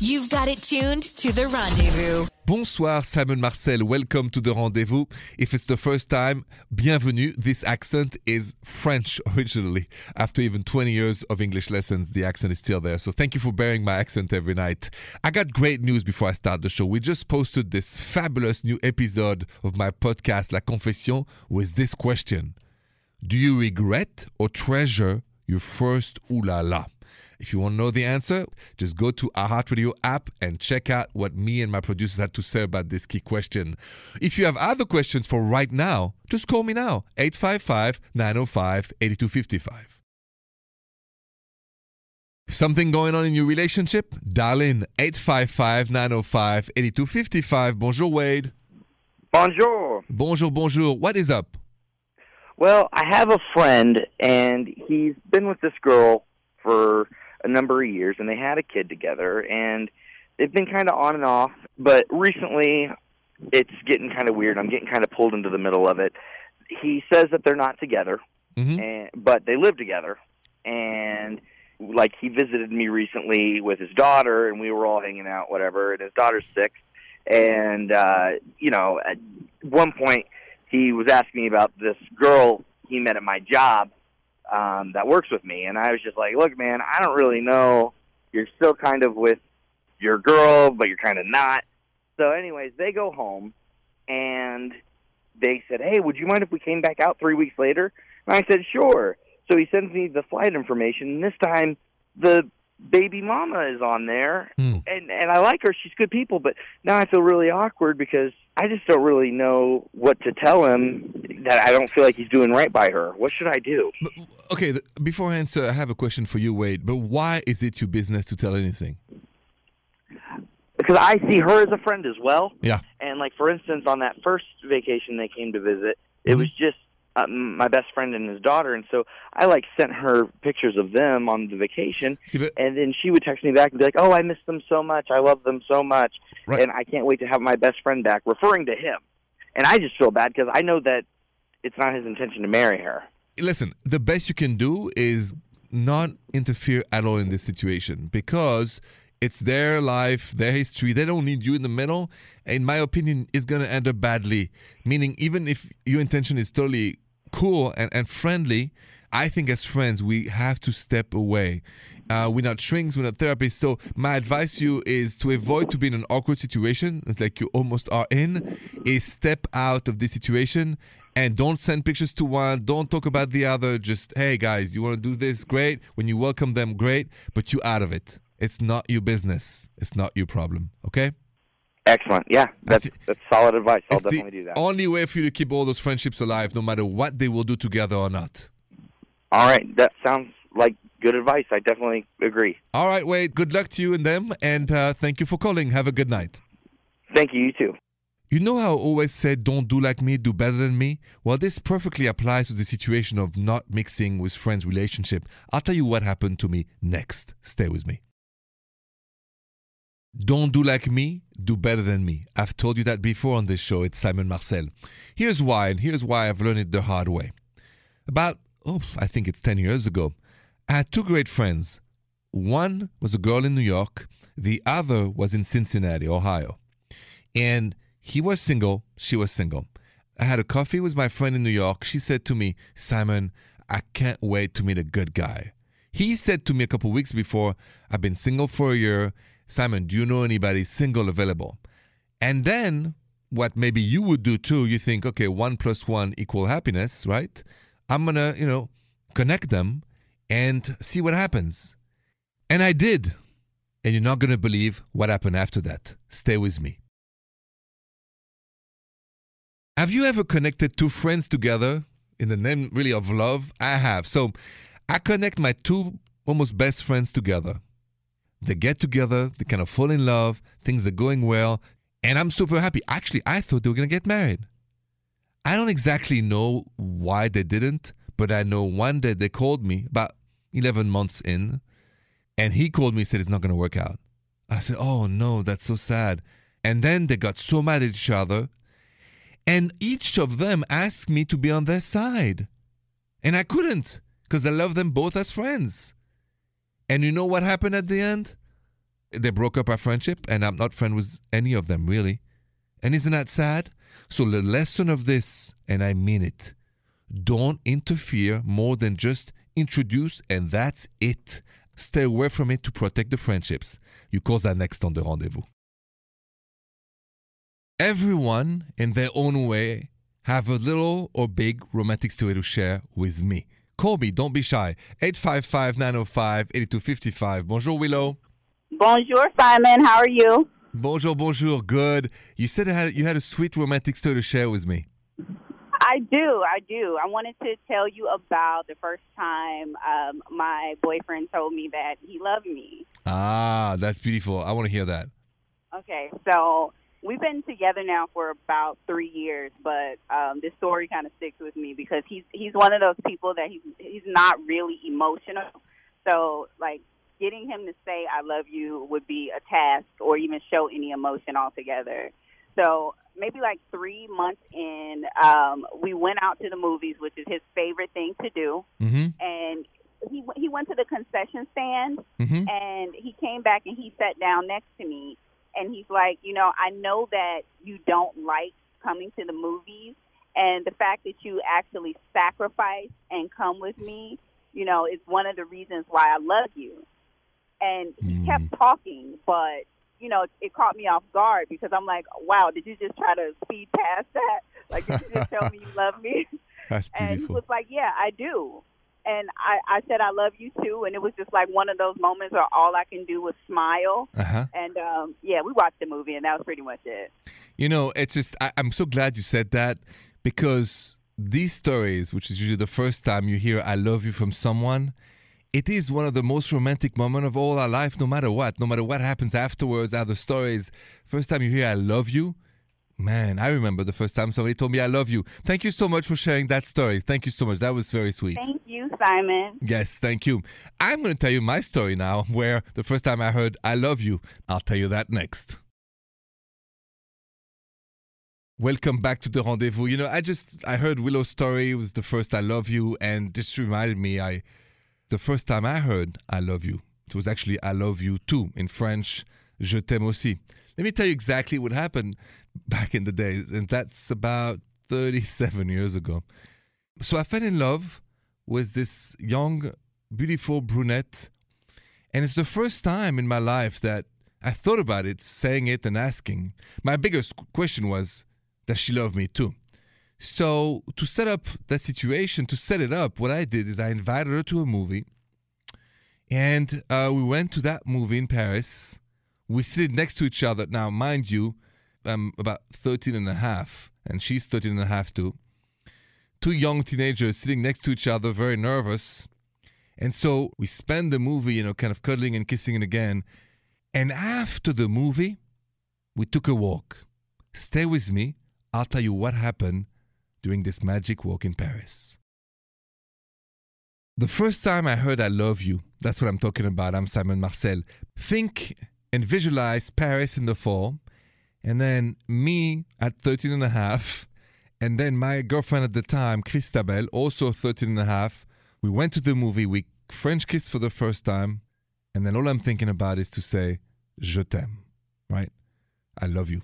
You've got it tuned to the rendezvous. Bonsoir, Simon Marcel. Welcome to the rendezvous. If it's the first time, bienvenue. This accent is French originally. After even 20 years of English lessons, the accent is still there. So thank you for bearing my accent every night. I got great news before I start the show. We just posted this fabulous new episode of my podcast, La Confession, with this question Do you regret or treasure your first ooh la la? If you want to know the answer, just go to iHeartRadio app and check out what me and my producers had to say about this key question. If you have other questions for right now, just call me now 855 905 8255. Something going on in your relationship? Dial in 855 905 8255. Bonjour, Wade. Bonjour. Bonjour, bonjour. What is up? Well, I have a friend, and he's been with this girl for a number of years, and they had a kid together, and they've been kind of on and off. But recently, it's getting kind of weird. I'm getting kind of pulled into the middle of it. He says that they're not together, Mhm. and, but they live together, and like he visited me recently with his daughter, and we were all hanging out, whatever. And his daughter's six, and uh, you know, at one point he was asking me about this girl he met at my job um, that works with me, and I was just like, "Look, man, I don't really know. You're still kind of with your girl, but you're kind of not." So, anyways, they go home, and they said, "Hey, would you mind if we came back out three weeks later?" And I said, "Sure." So he sends me the flight information, and this time the baby mama is on there, Hmm. And and I like her. She's good people, but now I feel really awkward because I just don't really know what to tell him that I don't feel like he's doing right by her. What should I do? But, okay, before I answer, I have a question for you, Wade. But why is it your business to tell anything? Because I see her as a friend as well. Yeah. And like for instance, on that first vacation they came to visit, it Mhm. was just uh, my best friend and his daughter, and so I like sent her pictures of them on the vacation, See, but and then she would text me back and be like, "Oh, I miss them so much. I love them so much, Right. and I can't wait to have my best friend back." Referring to him, and I just feel bad because I know that it's not his intention to marry her. listen, the best you can do is not interfere at all in this situation because it's their life, their history. They don't need you in the middle. In my opinion, it's going to end up badly. Meaning, even if your intention is totally cool and, and friendly, I think as friends, we have to step away. Uh, we're not shrinks, we're not therapists. So my advice to you is to avoid to be in an awkward situation, like you almost are in, is step out of this situation and don't send pictures to one. Don't talk about the other. Just hey guys, you want to do this? Great. When you welcome them, great. But you out of it. It's not your business. It's not your problem. Okay. Excellent. Yeah, that's That's that's solid advice. I'll definitely do that. only way for you to keep all those friendships alive, no matter what they will do together or not. All right, that sounds like good advice. I definitely agree. All right, Wade. Good luck to you and them, and uh, thank you for calling. Have a good night. Thank you. You too. You know how I always said, don't do like me, do better than me? Well, this perfectly applies to the situation of not mixing with friends' relationship. I'll tell you what happened to me next. Stay with me. Don't do like me, do better than me. I've told you that before on this show. It's Simon Marcel. Here's why, and here's why I've learned it the hard way. About, oh, I think it's 10 years ago, I had two great friends. One was a girl in New York, the other was in Cincinnati, Ohio. And he was single, she was single. I had a coffee with my friend in New York. She said to me, Simon, I can't wait to meet a good guy. He said to me a couple weeks before, I've been single for a year. Simon, do you know anybody single available? And then what maybe you would do too, you think, okay, one plus one equal happiness, right? I'm gonna, you know, connect them and see what happens. And I did. And you're not gonna believe what happened after that. Stay with me. Have you ever connected two friends together in the name really of love? I have. So I connect my two almost best friends together. They get together, they kind of fall in love, things are going well, and I'm super happy. Actually, I thought they were going to get married. I don't exactly know why they didn't, but I know one day they called me about 11 months in, and he called me and said it's not going to work out. I said, Oh no, that's so sad. And then they got so mad at each other, and each of them asked me to be on their side. And I couldn't because I love them both as friends. And you know what happened at the end? They broke up our friendship, and I'm not friend with any of them, really. And isn't that sad? So the lesson of this, and I mean it, don't interfere more than just introduce, and that's it. Stay away from it to protect the friendships. You cause that next on the rendezvous. Everyone, in their own way, have a little or big romantic story to share with me. Call me, don't be shy. 855 905 8255. Bonjour, Willow. Bonjour, Simon. How are you? Bonjour, bonjour. Good. You said you had, a sweet romantic story to share with me. I do. I do. I wanted to tell you about the first time um, my boyfriend told me that he loved me. Ah, that's beautiful. I want to hear that. Okay, so we've been together now for about three years, but um, this story kind of sticks with me because he's he's one of those people that he's he's not really emotional. So like getting him to say "I love you" would be a task, or even show any emotion altogether. So maybe like three months in, um, we went out to the movies, which is his favorite thing to do, Mm-hmm. and he he went to the concession stand Mm-hmm. and he came back and he sat down next to me and he's like, you know, I know that you don't like coming to the movies and the fact that you actually sacrifice and come with me, you know, is one of the reasons why I love you. And he Mm. kept talking, but you know, it caught me off guard because I'm like, wow, did you just try to speed past that? Like, did you just tell me you love me? That's beautiful. And he was like, "Yeah, I do." And I, I said, "I love you too." And it was just like one of those moments where all I can do was smile. Uh huh. And um, yeah, we watched the movie, and that was pretty much it. You know, it's just, I, I'm so glad you said that because these stories, which is usually the first time you hear I love you from someone, it is one of the most romantic moments of all our life, no matter what, no matter what happens afterwards, other stories. First time you hear I love you, man, I remember the first time somebody told me I love you. Thank you so much for sharing that story. Thank you so much. That was very sweet. Thank you, Simon. Yes, thank you. I'm going to tell you my story now, where the first time I heard I love you, I'll tell you that next. Welcome back to the rendezvous. You know, I just I heard Willow's story it was the first I love you, and just reminded me I the first time I heard I love you, it was actually I love you too in French, je t'aime aussi. Let me tell you exactly what happened back in the days, and that's about 37 years ago. So I fell in love with this young, beautiful brunette, and it's the first time in my life that I thought about it, saying it and asking. My biggest question was, does she love me too? So to set up that situation, to set it up, what I did is I invited her to a movie, and uh, we went to that movie in Paris. We sit next to each other. Now, mind you, I'm about 13 and a half, and she's 13 and a half too. Two young teenagers sitting next to each other, very nervous. And so we spend the movie, you know, kind of cuddling and kissing it again. And after the movie, we took a walk. Stay with me. I'll tell you what happened during this magic walk in Paris. The first time I heard I love you, that's what I'm talking about. I'm Simon Marcel. Think and visualize Paris in the fall, and then me at 13 and a half, and then my girlfriend at the time, Christabel, also 13 and a half. We went to the movie, we French kissed for the first time, and then all I'm thinking about is to say, Je t'aime, right? I love you.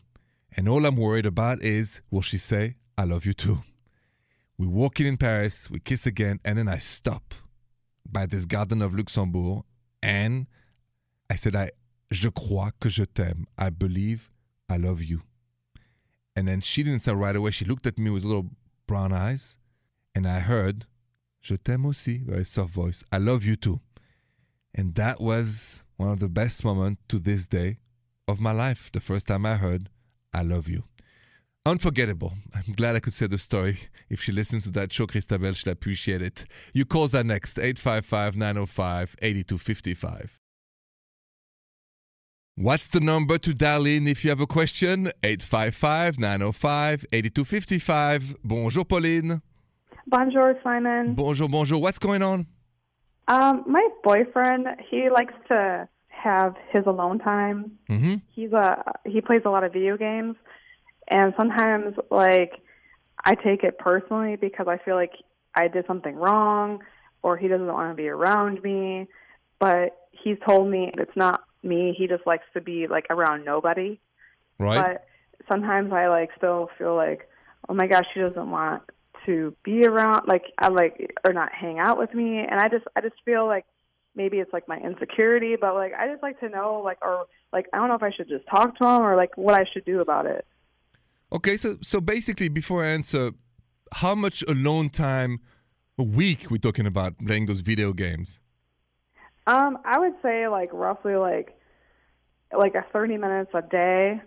And all I'm worried about is, will she say, I love you too? We walk in in Paris, we kiss again, and then I stop by this garden of Luxembourg, and I said, I, je crois que je t'aime. I believe I love you. And then she didn't say right away. She looked at me with little brown eyes, and I heard, Je t'aime aussi, very soft voice. I love you too. And that was one of the best moments to this day of my life. The first time I heard, I love you. Unforgettable. I'm glad I could say the story. If she listens to that show, Christabel, she'll appreciate it. You call that next, 855 905 8255. What's the number to dial in if you have a question? 855 905 8255. Bonjour, Pauline. Bonjour, Simon. Bonjour, bonjour. What's going on? Um, my boyfriend, he likes to have his alone time. Mm-hmm. He's a he plays a lot of video games, and sometimes like I take it personally because I feel like I did something wrong, or he doesn't want to be around me. But he's told me it's not me. He just likes to be like around nobody. Right? But sometimes I like still feel like, oh my gosh, she doesn't want to be around like I like or not hang out with me and I just I just feel like maybe it's like my insecurity, but like I just like to know like or like I don't know if I should just talk to him or like what I should do about it. Okay, so so basically, before I answer, how much alone time a week we're talking about playing those video games? Um, I would say like roughly like like a thirty minutes a day.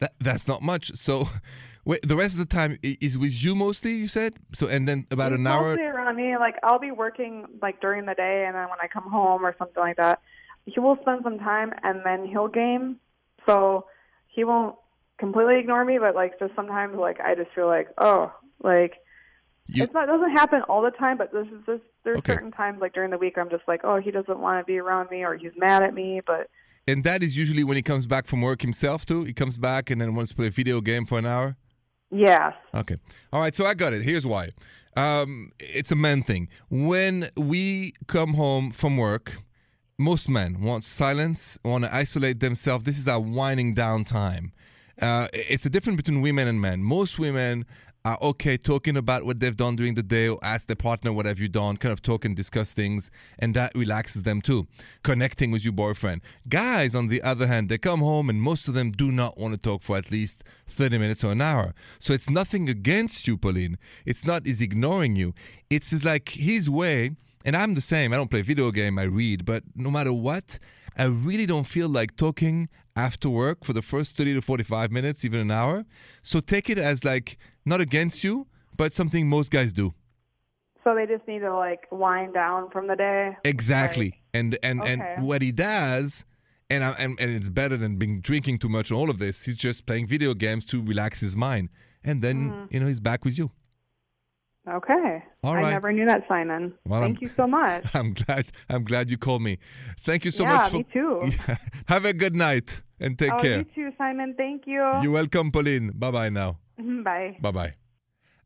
That that's not much. So, wait, the rest of the time is with you mostly. You said so, and then about He's an hour. Mostly around me. Like I'll be working like during the day, and then when I come home or something like that, he will spend some time, and then he'll game. So he won't completely ignore me, but like just sometimes like I just feel like oh like You- it's not it doesn't happen all the time, but this is this there's Okay. certain times like during the week I'm just like oh he doesn't want to be around me or he's mad at me, but And that is usually when he comes back from work himself too. He comes back and then wants to play a video game for an hour. yes. Okay. All right. So I got it. Here's why. Um, it's a man thing. When we come home from work, most men want silence, want to isolate themselves. This is our winding down time. Uh, it's a difference between women and men. Most women are okay talking about what they've done during the day or ask their partner, What have you done? kind of talk and discuss things, and that relaxes them too. Connecting with your boyfriend. Guys, on the other hand, they come home and most of them do not want to talk for at least 30 minutes or an hour. So it's nothing against you, Pauline. It's not he's ignoring you. It's like his way, and I'm the same. I don't play video game, I read, but no matter what, I really don't feel like talking after work for the first 30 to 45 minutes, even an hour. So take it as like not against you, but something most guys do. So they just need to like wind down from the day. Exactly. And and Okay. and what he does and, I, and and it's better than being drinking too much and all of this. He's just playing video games to relax his mind. And then, Mm-hmm. you know, he's back with you. Okay. All I never knew that, Simon. Well, Thank I'm- you so much. I'm glad I'm glad you called me. Thank you so yeah, much for me too. Have a good night and take oh, care. you too, Simon. Thank you. You're welcome, Pauline. Mm-hmm, bye bye now. Bye. Bye bye.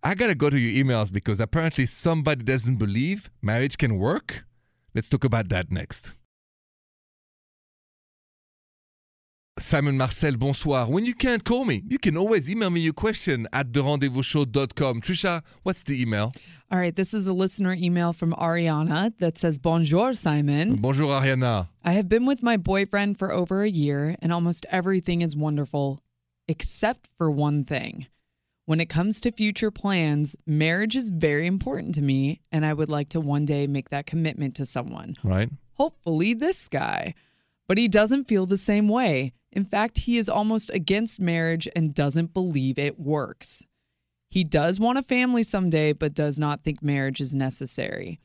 I gotta go to your emails because apparently somebody doesn't believe marriage can work. Let's talk about that next. Simon Marcel, bonsoir. When you can't call me, you can always email me your question at therendezvousshow.com. Trisha, what's the email? All right, this is a listener email from Ariana that says, Bonjour, Simon. Bonjour, Ariana. I have been with my boyfriend for over a year, and almost everything is wonderful, except for one thing. When it comes to future plans, marriage is very important to me, and I would like to one day make that commitment to someone. Right? Hopefully, this guy. But he doesn't feel the same way. In fact, he is almost against marriage and doesn't believe it works. He does want a family someday, but does not think marriage is necessary.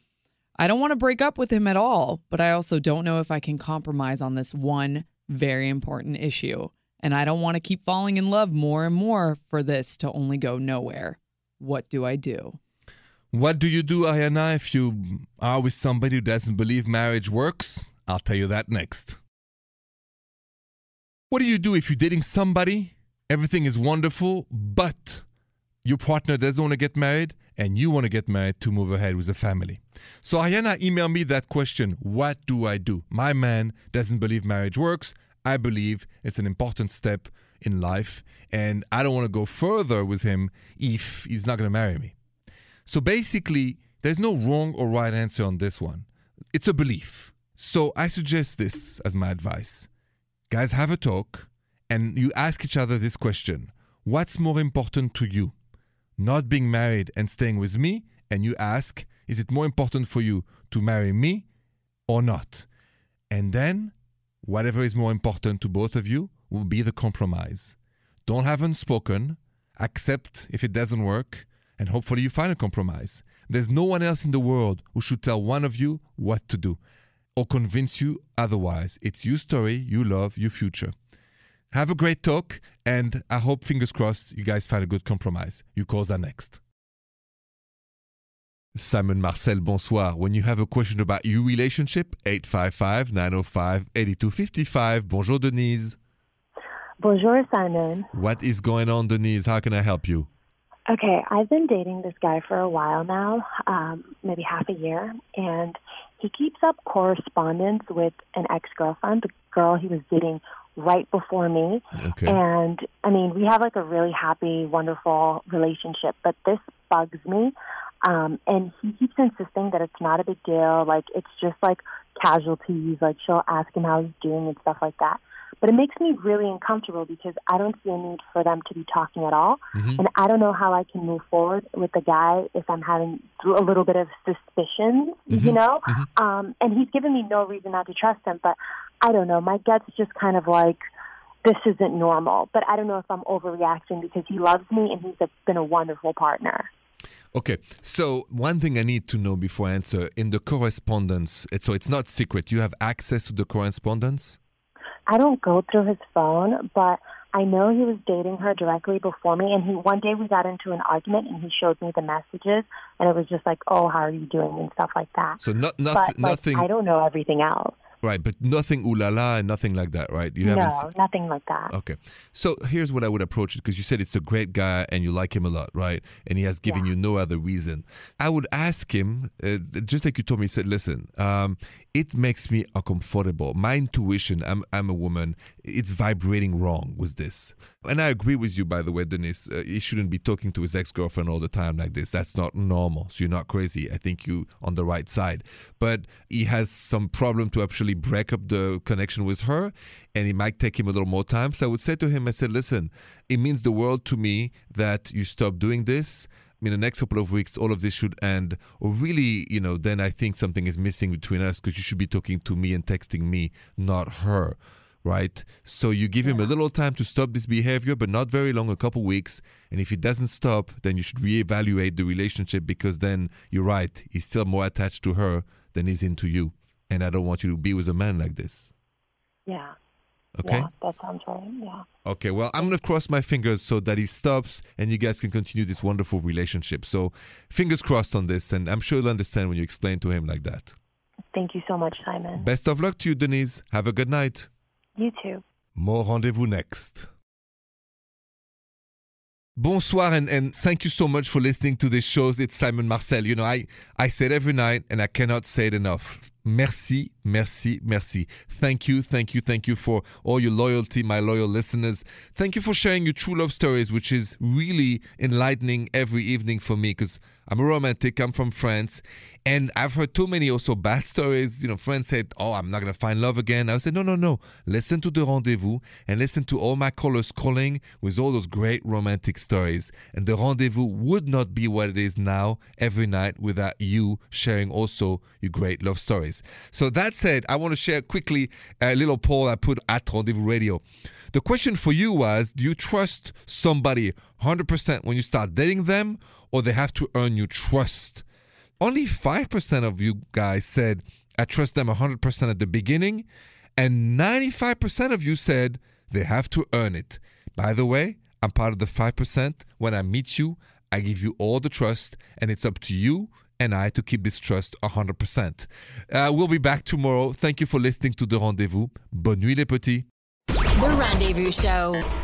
I don't want to break up with him at all, but I also don't know if I can compromise on this one very important issue. And I don't want to keep falling in love more and more for this to only go nowhere. What do I do? What do you do, Ariana, if you are with somebody who doesn't believe marriage works? I'll tell you that next. What do you do if you're dating somebody, everything is wonderful, but your partner doesn't want to get married and you want to get married to move ahead with a family? So Ariana emailed me that question What do I do? My man doesn't believe marriage works. I believe it's an important step in life, and I don't want to go further with him if he's not going to marry me. So basically, there's no wrong or right answer on this one. It's a belief. So I suggest this as my advice. Guys, have a talk and you ask each other this question What's more important to you? Not being married and staying with me? And you ask, Is it more important for you to marry me or not? And then, whatever is more important to both of you will be the compromise. Don't have unspoken, accept if it doesn't work, and hopefully you find a compromise. There's no one else in the world who should tell one of you what to do or convince you otherwise. It's your story, your love, your future. Have a great talk, and I hope, fingers crossed, you guys find a good compromise. Your calls are next. Simon Marcel, bonsoir. When you have a question about your relationship, 855 905 8255. Bonjour, Denise. Bonjour, Simon. What is going on, Denise? How can I help you? Okay, I've been dating this guy for a while now, um, maybe half a year, and he keeps up correspondence with an ex girlfriend. The girl he was dating right before me. Okay. And I mean, we have like a really happy, wonderful relationship, but this bugs me. Um, and he keeps insisting that it's not a big deal. Like, it's just like casualties. Like, she'll ask him how he's doing and stuff like that. But it makes me really uncomfortable because I don't see a need for them to be talking at all. Mhm. And I don't know how I can move forward with the guy if I'm having a little bit of suspicion, you Mhm. know? Mhm. Um, and he's given me no reason not to trust him. But I don't know. My gut's just kind of like, this isn't normal. But I don't know if I'm overreacting because he loves me and he's a, been a wonderful partner. Okay, so one thing I need to know before I answer in the correspondence, so it's not secret. You have access to the correspondence? I don't go through his phone, but I know he was dating her directly before me. And he one day we got into an argument, and he showed me the messages, and it was just like, "Oh, how are you doing?" and stuff like that. So not, not, but like, nothing, I don't know everything else. Right? But nothing ooh la la and nothing like that, right? You No, haven't. nothing like that. Okay, so here's what I would approach it because you said it's a great guy and you like him a lot, right? And he has given Yeah. you no other reason. I would ask him, uh, just like you told me, he said, listen, um, it makes me uncomfortable. My intuition, I'm, I'm a woman, it's vibrating wrong with this. And I agree with you, by the way, Denise. Uh, he shouldn't be talking to his ex girlfriend all the time like this. That's not normal. So you're not crazy. I think you on the right side. But he has some problem to actually break up the connection with her, and it might take him a little more time. So I would say to him, I said, listen, it means the world to me that you stop doing this. I mean in the next couple of weeks, all of this should end. Or really, you know, then I think something is missing between us because you should be talking to me and texting me, not her right? So you give him a little time to stop this behavior, but not very long, a couple weeks. And if he doesn't stop, then you should reevaluate the relationship because then you're right, he's still more attached to her than he's into you. And I don't want you to be with a man like this. Yeah. Okay? Yeah, that sounds right. Yeah. Okay, well, I'm going to cross my fingers so that he stops and you guys can continue this wonderful relationship. So, fingers crossed on this, and I'm sure he'll understand when you explain to him like that. Thank you so much, Simon. Best of luck to you, Denise. Have a good night. You too. More rendezvous next. Bonsoir and, and thank you so much for listening to this show. It's Simon Marcel. You know, I, I say it every night and I cannot say it enough. Merci, merci, merci. Thank you, thank you, thank you for all your loyalty, my loyal listeners. Thank you for sharing your true love stories, which is really enlightening every evening for me because I'm a romantic, I'm from France, and I've heard too many also bad stories. You know, friends said, Oh, I'm not going to find love again. I said, No, no, no. Listen to the rendezvous and listen to all my callers calling with all those great romantic stories. And the rendezvous would not be what it is now every night without you sharing also your great love stories. So, that said, I want to share quickly a little poll I put at Rendezvous Radio. The question for you was Do you trust somebody 100% when you start dating them, or they have to earn your trust? Only 5% of you guys said, I trust them 100% at the beginning, and 95% of you said they have to earn it. By the way, I'm part of the 5%. When I meet you, I give you all the trust, and it's up to you and I to keep this trust 100%. Uh, we'll be back tomorrow. Thank you for listening to The Rendezvous. Bonne nuit, les petits. The Rendezvous Show.